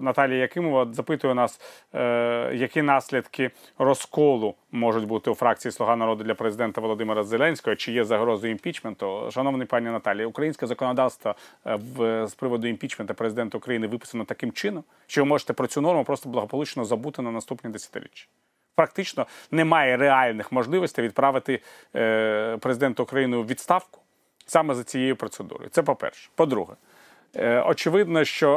Наталія Якимова запитує нас, е, які наслідки розколу можуть бути у фракції Слуга народу для президента Володимира Зеленського, чи є загрозою імпічменту. Шановний пані Наталія, українське законодавство е, в з приводу імпічменту президента України виписано таким чином, що ви можете про цю норму просто благополучно забути на наступні десятиріччя. Практично немає реальних можливостей відправити е, президента України у відставку саме за цією процедурою. Це по-перше. По-друге, е, очевидно, що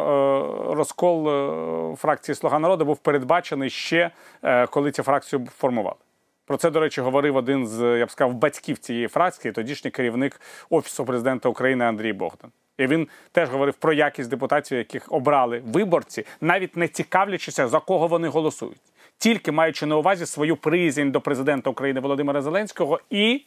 е, розкол е, фракції Слуга народу був передбачений ще е, коли цю фракцію формували. Про це, до речі, говорив один з я б сказав батьків цієї фракції, тодішній керівник офісу президента України Андрій Богдан. І він теж говорив про якість депутатів, яких обрали виборці, навіть не цікавлячися за кого вони голосують, тільки маючи на увазі свою приязнь до президента України Володимира Зеленського і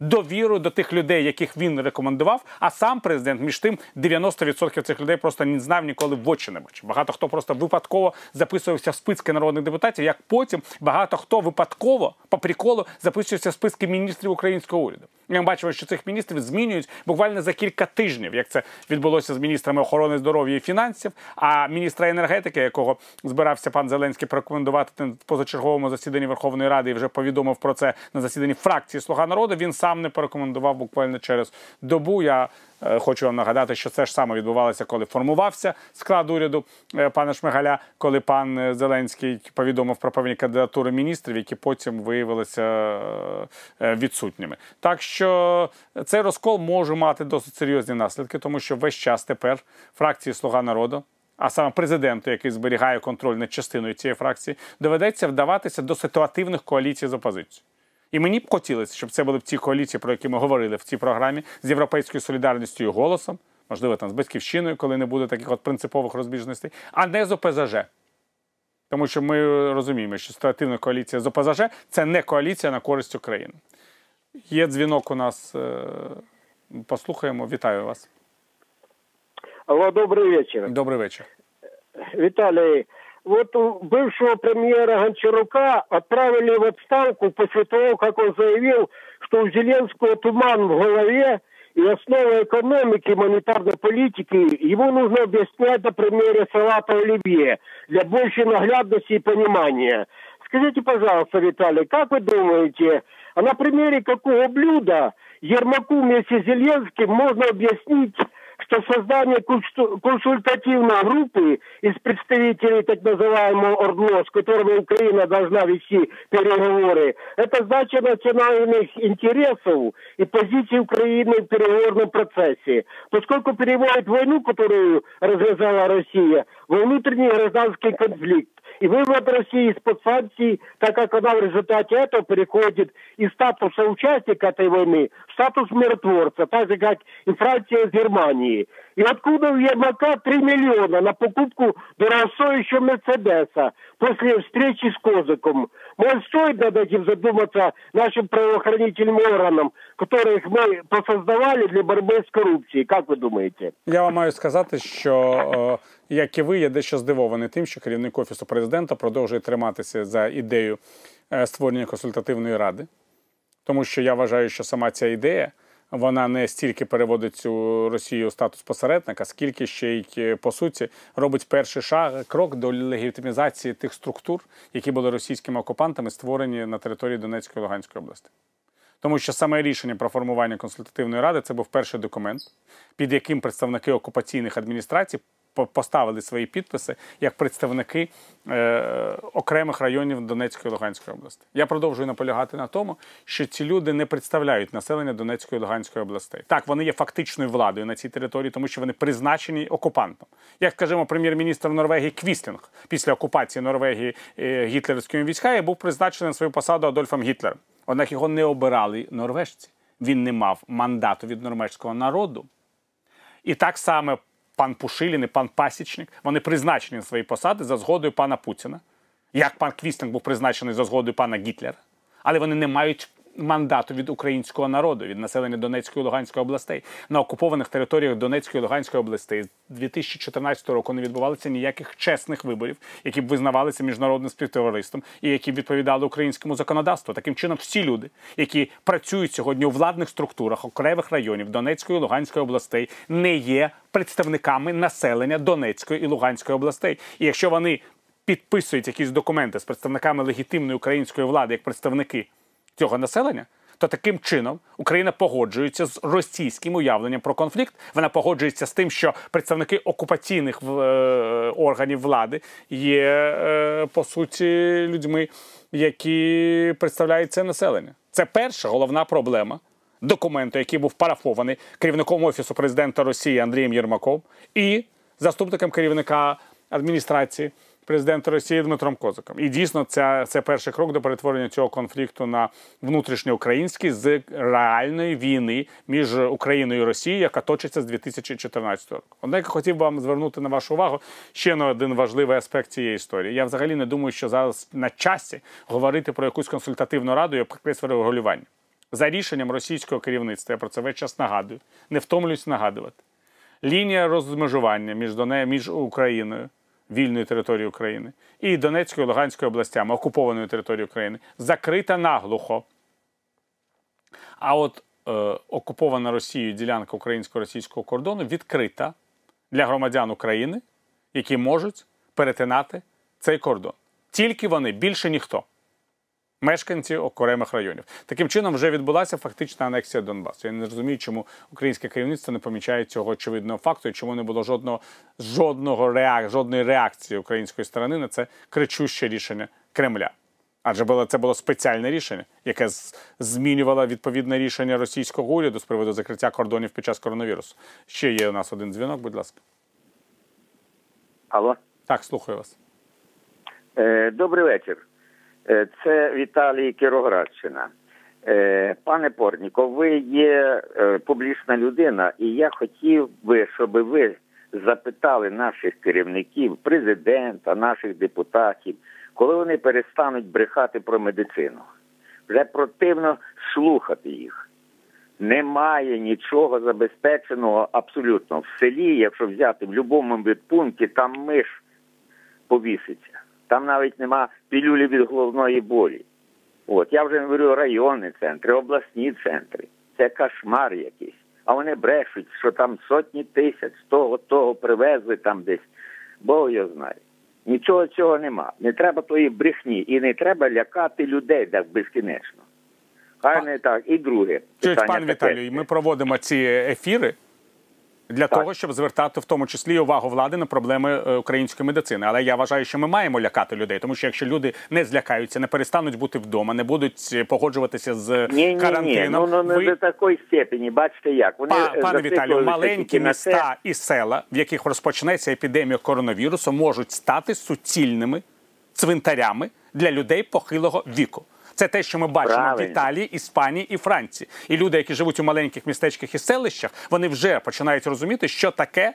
довіру до тих людей, яких він рекомендував. А сам президент між тим 90% цих людей просто не знав ніколи в очі не бачив. Багато хто просто випадково записувався в списки народних депутатів. Як потім багато хто випадково по приколу записується в списки міністрів українського уряду. Ми бачимо, що цих міністрів змінюють буквально за кілька тижнів, як це відбулося з міністрами охорони здоров'я і фінансів. А міністра енергетики, якого збирався пан Зеленський порекомендувати на позачерговому засіданні Верховної Ради, і вже повідомив про це на засіданні фракції Слуга народу. Він сам не порекомендував буквально через добу. Я хочу вам нагадати, що це ж саме відбувалося, коли формувався склад уряду е, пана Шмигаля, коли пан е, Зеленський повідомив про певні кандидатури міністрів, які потім виявилися е, відсутніми. Так що цей розкол може мати досить серйозні наслідки, тому що весь час тепер фракції Слуга народу. А саме президенту, який зберігає контроль над частиною цієї фракції, доведеться вдаватися до ситуативних коаліцій з опозицією. І мені б хотілося, щоб це були б ті коаліції, про які ми говорили в цій програмі, з європейською солідарністю і голосом, можливо, там з батьківщиною, коли не буде таких от принципових розбіжностей, а не з ОПЗЖ. Тому що ми розуміємо, що ситуативна коаліція з ОПЗЖ це не коаліція на користь України. Є дзвінок у нас. е, Послухаємо. Вітаю вас. Алло, добрый вечер. Добрий вечір. Виталий, вот бывшего премьера Гончарука отправили в отставку после того, как он заявил, что у Зеленского туман в голове и основа экономики монетарной политики ему нужно объяснять на примере салата оливье для большей наглядности и понимания. Скажите, пожалуйста, Виталий, как вы думаете, а на примере какого блюда Ермаку вместе с Зеленским можно объяснить что создание консу- консультативной группы из представителей так называемого ОРДЛО, с которыми Украина должна вести переговоры, это сдача национальных интересов и позиции Украины в переговорном процессе. Поскольку переводит войну, которую развязала Россия, во внутренний гражданский конфликт. И вывод России из-под санкций, так как она в результате этого переходит из статуса участника этой войны в статус миротворца, так же как и Франция с Германией. И откуда у Ермака 3 миллиона на покупку дорогостоящего Мерседеса после встречи с Козыком? Может, стоит над этим задуматься нашим правоохранительным органам, которых мы посоздавали для борьбы с коррупцией? Как вы думаете? Я вам маю сказати, що е, як і ви, я дещо здивований тим, що керівник офісу президента продовжує триматися за ідею е, створення консультативної ради, тому що я вважаю, що сама ця ідея. Вона не стільки переводить цю Росію у статус посередника, скільки ще й е, по суті робить перший шаг крок до легітимізації тих структур, які були російськими окупантами створені на території Донецької та Луганської області. Тому що саме рішення про формування консультативної ради це був перший документ, під яким представники окупаційних адміністрацій поставили свої підписи як представники е, окремих районів Донецької і Луганської області. Я продовжую наполягати на тому, що ці люди не представляють населення Донецької і Луганської областей. Так, вони є фактичною владою на цій території, тому що вони призначені окупантом. Як скажімо, прем'єр-міністр Норвегії Квіслінг після окупації Норвегії е, гітлерівськими військами був призначений на свою посаду Адольфом Гітлером. Однак його не обирали норвежці. Він не мав мандату від норвежського народу. І так само пан Пушилін і пан Пасічник вони призначені на свої посади за згодою пана Путіна, як пан Квіслінг був призначений за згодою пана Гітлера. Але вони не мають мандату від українського народу, від населення Донецької і Луганської областей. На окупованих територіях Донецької і Луганської областей з 2014 року не відбувалося ніяких чесних виборів, які б визнавалися міжнародним співтовариством і які б відповідали українському законодавству. Таким чином, всі люди, які працюють сьогодні у владних структурах окремих районів Донецької і Луганської областей, не є представниками населення Донецької і Луганської областей. І якщо вони підписують якісь документи з представниками легітимної української влади як представники цього населення, то таким чином Україна погоджується з російським уявленням про конфлікт. Вона погоджується з тим, що представники окупаційних е, органів влади є е, по суті людьми, які представляють це населення. Це перша головна проблема документу, який був парафований керівником офісу президента Росії Андрієм Єрмаком і заступником керівника адміністрації президента Росії Дмитром Козаком. І дійсно, це, це перший крок до перетворення цього конфлікту на внутрішньоукраїнський з реальної війни між Україною і Росією, яка точиться з 2014 року. Однак я хотів би вам звернути на вашу увагу ще на один важливий аспект цієї історії. Я взагалі не думаю, що зараз на часі говорити про якусь консультативну раду і якесь регулювання. За рішенням російського керівництва, я про це весь час нагадую, не втомлююсь нагадувати. Лінія розмежування між, Доне... між Україною, вільною території України, і Донецької і Луганської областями, окупованої території України, закрита наглухо. А от е, окупована Росією ділянка українсько-російського кордону відкрита для громадян України, які можуть перетинати цей кордон. Тільки вони, більше ніхто мешканці окремих районів. Таким чином вже відбулася фактична анексія Донбасу. Я не розумію, чому українське керівництво не помічає цього очевидного факту, і чому не було жодного жодного реак, жодної реакції української сторони на це кричуще рішення Кремля. Адже було це було спеціальне рішення, яке змінювало відповідне рішення російського уряду з приводу закриття кордонів під час коронавірусу. Ще є у нас один дзвінок, будь ласка. Алло, Так, слухаю вас. е, добрий вечір. Е, це Віталій Кіроградщина. Е, пане Порніков, ви є е, публічна людина, і я хотів би, щоб ви запитали наших керівників, президента, наших депутатів, коли вони перестануть брехати про медицину. Вже противно слухати їх. Немає нічого забезпеченого абсолютно. В селі, якщо взяти в будь-якому медпункті, там миш повіситься. Там навіть нема пілюлі від головної болі. От я вже не говорю районні центри, обласні центри. Це кошмар якийсь. А вони брешуть, що там сотні тисяч з того того привезли там десь. Бог його знає. Нічого цього нема. Не треба тої брехні і не треба лякати людей так безкінечно. Хай не так. І друге. Чують, питання пан таке. Віталію, ми проводимо ці ефіри для Так. того, щоб звертати в тому числі увагу влади на проблеми е, української медицини. Але я вважаю, що ми маємо лякати людей, тому що якщо люди не злякаються, не перестануть бути вдома, не будуть е, погоджуватися з Ні, ні, ні, карантином. ну, ну не до такої степені. Бачите як. Вони Па- е, Пане Віталію, маленькі на це. міста і села, в яких розпочнеться епідемія коронавірусу, можуть стати суцільними цвинтарями для людей похилого віку. Це те, що ми бачимо в Італії, Іспанії і Франції. І люди, які живуть у маленьких містечках і селищах, вони вже починають розуміти, що таке.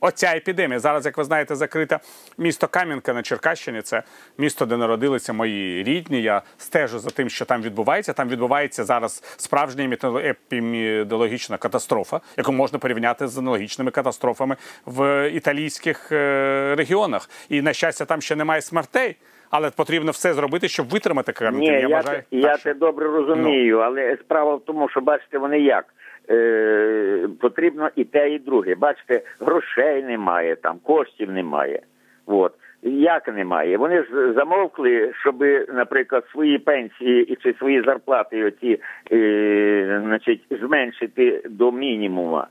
Оця епідемія. Зараз, як ви знаєте, закрите місто Кам'янка на Черкащині. Це місто, де народилися мої рідні. Я стежу за тим, що там відбувається. Там відбувається зараз справжня епідемі- епідеміологічна катастрофа, яку можна порівняти з аналогічними катастрофами в італійських е, регіонах. І на щастя, там ще немає смертей, але потрібно все зробити, щоб витримати карантин. Ні, я, вважаю, те, я так, це що- добре розумію, але справа в тому, що бачите, вони як. Е, потрібно і те, і друге. Бачите, грошей немає, там, коштів немає. От. Як немає? Вони ж замовкли, щоб, наприклад, свої пенсії і чи свої зарплати оці, е, значить, зменшити до мінімума.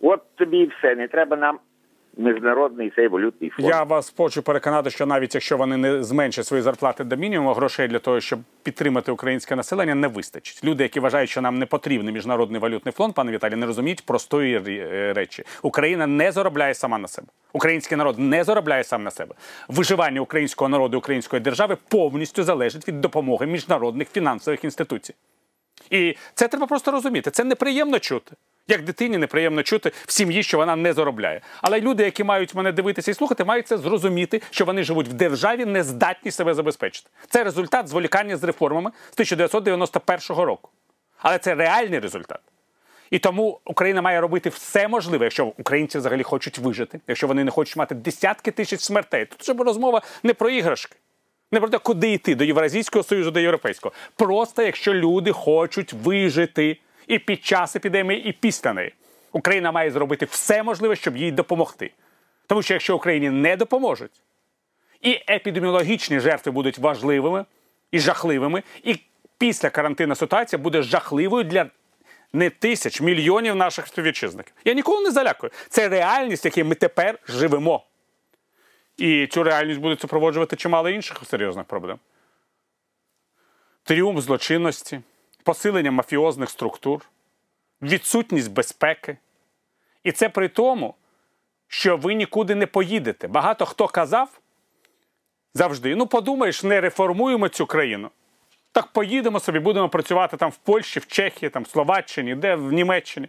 От тобі і все. Не треба нам міжнародний цей валютний фонд. Я вас хочу переконати, що навіть якщо вони не зменшать свої зарплати до мінімуму, грошей для того, щоб підтримати українське населення, не вистачить. Люди, які вважають, що нам не потрібний міжнародний валютний фонд, пане Віталій, не розуміють простої е, речі. Україна не заробляє сама на себе. Український народ не заробляє сам на себе. Виживання українського народу, української держави повністю залежить від допомоги міжнародних фінансових інституцій. І це треба просто розуміти. Це неприємно чути. Як дитині неприємно чути в сім'ї, що вона не заробляє. Але люди, які мають мене дивитися і слухати, мають це зрозуміти, що вони живуть в державі, не здатні себе забезпечити. Це результат зволікання з реформами з 1991 року. Але це реальний результат. І тому Україна має робити все можливе, якщо українці взагалі хочуть вижити, якщо вони не хочуть мати десятки тисяч смертей. Тут вже розмова не про іграшки, не про те, куди йти до Євразійського союзу, до європейського. Просто якщо люди хочуть вижити і під час епідемії, і після неї, Україна має зробити все можливе, щоб їй допомогти. Тому що якщо Україні не допоможуть, і епідеміологічні жертви будуть важливими і жахливими, і після карантину ситуація буде жахливою для не тисяч, мільйонів наших співвітчизників. Я ніколи не залякую. Це реальність, в якій ми тепер живемо. І цю реальність буде супроводжувати чимало інших серйозних проблем. Тріумф злочинності, посилення мафіозних структур, відсутність безпеки. І це при тому, що ви нікуди не поїдете. Багато хто казав завжди: ну подумаєш, не реформуємо цю країну. Так поїдемо собі, будемо працювати там в Польщі, в Чехії, там в Словаччині, де в Німеччині.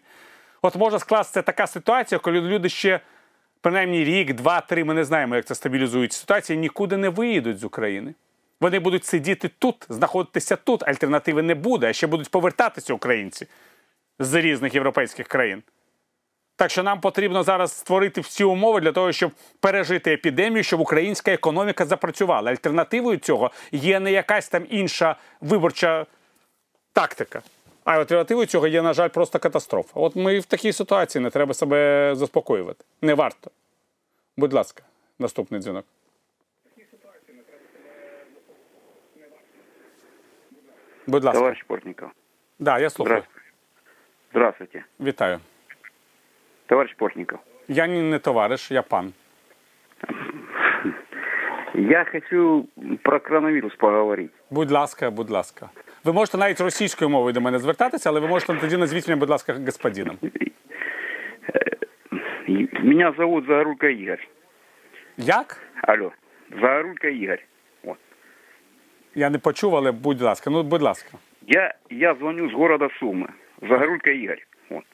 От може скластися така ситуація, коли люди ще принаймні рік, два, три, ми не знаємо, як це стабілізується ситуація, нікуди не виїдуть з України. Вони будуть сидіти тут, знаходитися тут. Альтернативи не буде, а ще будуть повертатися українці з різних європейських країн. Так що нам потрібно зараз створити всі умови для того, щоб пережити епідемію, щоб українська економіка запрацювала. Альтернативою цього є не якась там інша виборча тактика. А альтернативою цього є, на жаль, просто катастрофа. От ми в такій ситуації не треба себе заспокоювати. Не варто. Будь ласка, наступний дзвінок. Будь ласка. Товарищ Портников, Да, я слухаю. здравствуйте. Здравствуйте. Вітаю. Товарищ Портников, Я не товариш, я пан. я хочу про коронавирус поговорить. Будь ласка, будь ласка. Ви можете навіть російською мовою до мене звертатися, але ви можете тоді назвіть мене, будь ласка, господином. Меня зовут Загорулько Игорь. Як? Алло. Загорулько Игорь. Вот. Я не почув, але будь ласка, ну будь ласка. Я, я звоню с города Сумы. Загорулько Игорь. Вот.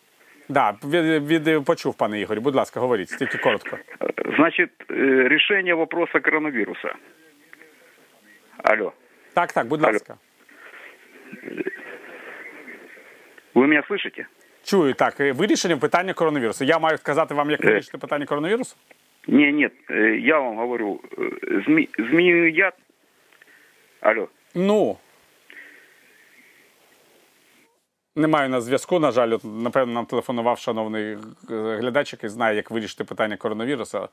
Да, від, від, почув, пане Ігорі, будь ласка, говоріть, тільки коротко. Э, Значит, э, решение вопроса коронавируса. Алло. Так, так, будь Алло. ласка. Вы меня слышите? Чую, так, е, вирішення питання коронавірусу. Я маю сказати вам, як Е. вирішити питання коронавірусу? Не, нет, э, я вам говорю, э, зме, змеиный яд. Алло. Ну. Немає на зв'язку, на жаль, напевно, нам телефонував шановний е, глядач, який знає, як вирішити питання коронавірусу.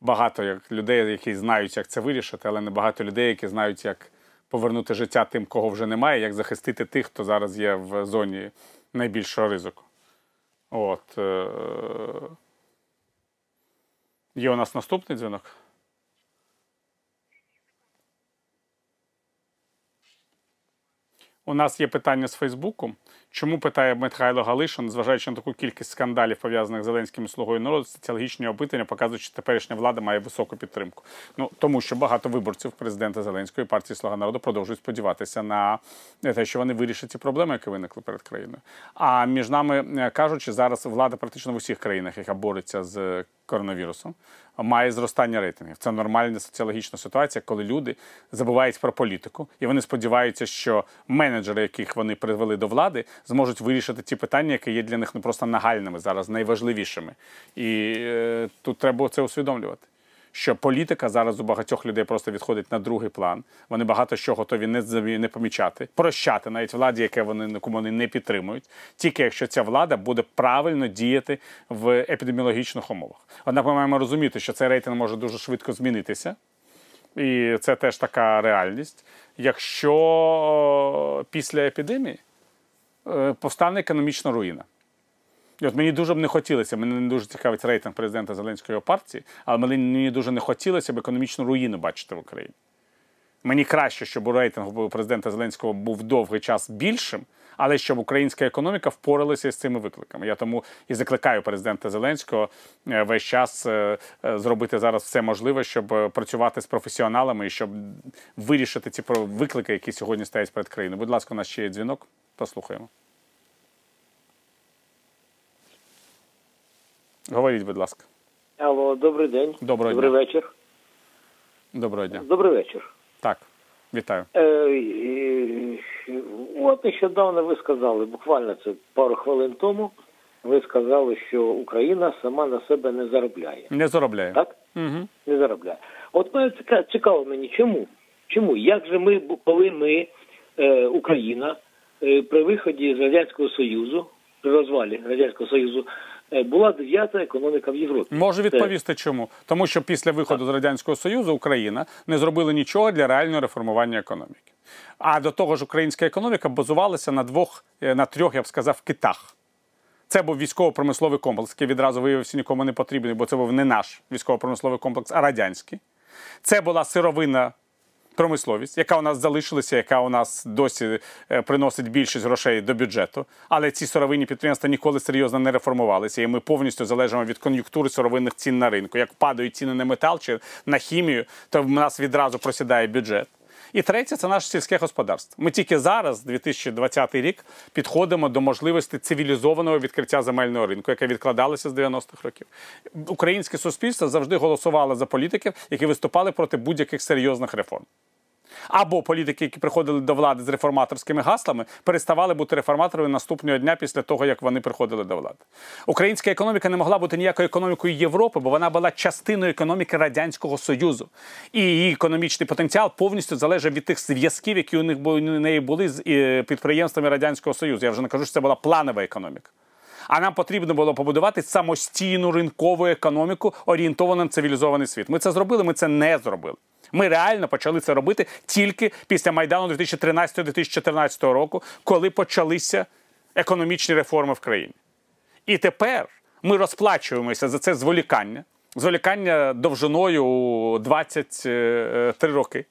Багато як людей, які знають, як це вирішити, але не багато людей, які знають, як повернути життя тим, кого вже немає, як захистити тих, хто зараз є в зоні найбільшого ризику. От. Е... Є у нас наступний дзвінок. У нас є питання з Фейсбуку. Чому питає Михайло Галишин, зважаючи на таку кількість скандалів, пов'язаних з Зеленським слугою народу, соціологічні опитання показують, що теперішня влада має високу підтримку. Ну тому що багато виборців президента Зеленської партії Слуга народу продовжують сподіватися на те, що вони вирішать ці проблеми, які виникли перед країною. А між нами е, кажучи, зараз влада практично в усіх країнах, яка бореться з коронавірусом, має зростання рейтингів. Це нормальна соціологічна ситуація, коли люди забувають про політику, і вони сподіваються, що менеджери, яких вони привели до влади, зможуть вирішити ті питання, які є для них не просто нагальними зараз, найважливішими. І е, тут треба це усвідомлювати. Що політика зараз у багатьох людей просто відходить на другий план. Вони багато що готові не не помічати, прощати навіть владі, яке вони яку вони не підтримують, тільки якщо ця влада буде правильно діяти в епідеміологічних умовах. Однак ми маємо розуміти, що цей рейтинг може дуже швидко змінитися, і це теж така реальність. Якщо після епідемії е, повстане економічна руїна. І от мені дуже б не хотілося, мене не дуже цікавить рейтинг президента Зеленської партії, але мені дуже не хотілося б економічну руїну бачити в Україні. Мені краще, щоб у рейтингу президента Зеленського був довгий час більшим, але щоб українська економіка впоралася з цими викликами. Я тому і закликаю президента Зеленського е, весь час е, е, зробити зараз все можливе, щоб працювати з професіоналами і щоб вирішити ці виклики, які сьогодні стоять перед країною. Будь ласка, у нас ще є дзвінок. Послухаємо. Говоріть, будь ласка. Алло, добрий день. Доброго добрий дня. вечір. Доброго дня. Добрий вечір. Так, вітаю. Е, е, от нещодавно ви сказали, буквально це пару хвилин тому. Ви сказали, що Україна сама на себе не заробляє. Не заробляю. Так? Угу. Не заробляє. От мене цікаво, цікаво мені, чому? Чому? Як же ми, бу- коли ми, е, Україна, е, при виході з Радянського Союзу, при розвалі Радянського Союзу, була дев'ята економіка в Європі? Можу відповісти чому. Тому що після виходу з Радянського Союзу Україна не зробила нічого для реального реформування економіки. А до того ж, українська економіка базувалася на двох, е, на трьох, я б сказав, китах. Це був військово-промисловий комплекс, який відразу виявився нікому не потрібний, бо це був не наш військово-промисловий комплекс, а радянський. Це була сировинна промисловість, яка у нас залишилася, яка у нас досі е, приносить більшість грошей до бюджету. Але ці сировинні підприємства ніколи серйозно не реформувалися, і ми повністю залежимо від кон'юнктури сировинних цін на ринку. Як падають ціни на метал чи на хімію, то в нас відразу просідає бюджет. І третє це наше сільське господарство. Ми тільки зараз, 2020 рік, підходимо до можливості цивілізованого відкриття земельного ринку, яке відкладалося з 90-х років. Українське суспільство завжди голосувало за політиків, які виступали проти будь-яких серйозних реформ. Або політики, які приходили до влади з реформаторськими гаслами, переставали бути реформаторами наступного дня після того, як вони приходили до влади. Українська економіка не могла бути ніякою економікою Європи, бо вона була частиною економіки Радянського Союзу. І її економічний потенціал повністю залежав від тих зв'язків, які у них у неї були з е, підприємствами Радянського Союзу. Я вже не кажу, що це була планова економіка. А нам потрібно було побудувати самостійну ринкову економіку, орієнтовану на цивілізований світ. Ми це зробили, ми це не зробили. Ми реально почали це робити тільки після Майдану 2013-2014 року, коли почалися економічні реформи в країні. І тепер ми розплачуємося за це зволікання, зволікання довжиною у 23 роки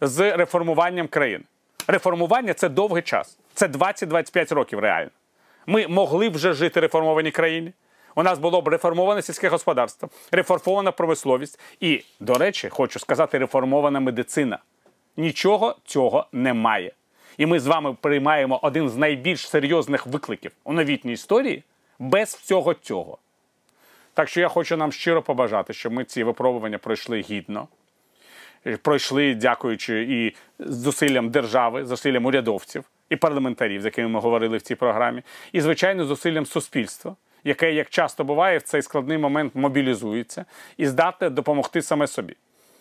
з реформуванням країни. Реформування це довгий час. Це 20-25 років реально. Ми могли вже жити в реформованій країні. У нас було б реформоване сільське господарство, реформована промисловість і, до речі, хочу сказати, реформована медицина. Нічого цього немає. І ми з вами приймаємо один з найбільш серйозних викликів у новітній історії без всього цього. Так що я хочу нам щиро побажати, щоб ми ці випробування пройшли гідно, пройшли, дякуючи і зусиллям держави, зусиллям урядовців і парламентарів, з якими ми говорили в цій програмі, і, звичайно, зусиллям суспільства, яке, як часто буває, в цей складний момент мобілізується і здатне допомогти саме собі.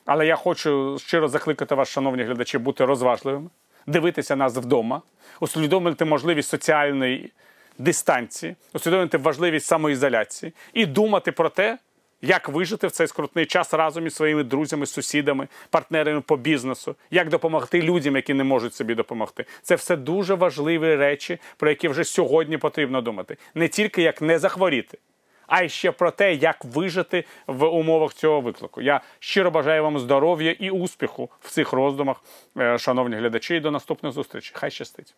Але я хочу щиро закликати вас, шановні глядачі, бути розважливими, дивитися нас вдома, усвідомити можливість соціальної дистанції, усвідомити важливість самоізоляції і думати про те, як вижити в цей скрутний час разом із своїми друзями, сусідами, партнерами по бізнесу, як допомогти людям, які не можуть собі допомогти. Це все дуже важливі речі, про які вже сьогодні потрібно думати. Не тільки як не захворіти, а й ще про те, як вижити в умовах цього виклику. Я щиро бажаю вам здоров'я і успіху в цих роздумах, е, шановні глядачі. І до наступних зустрічей. Хай щастить.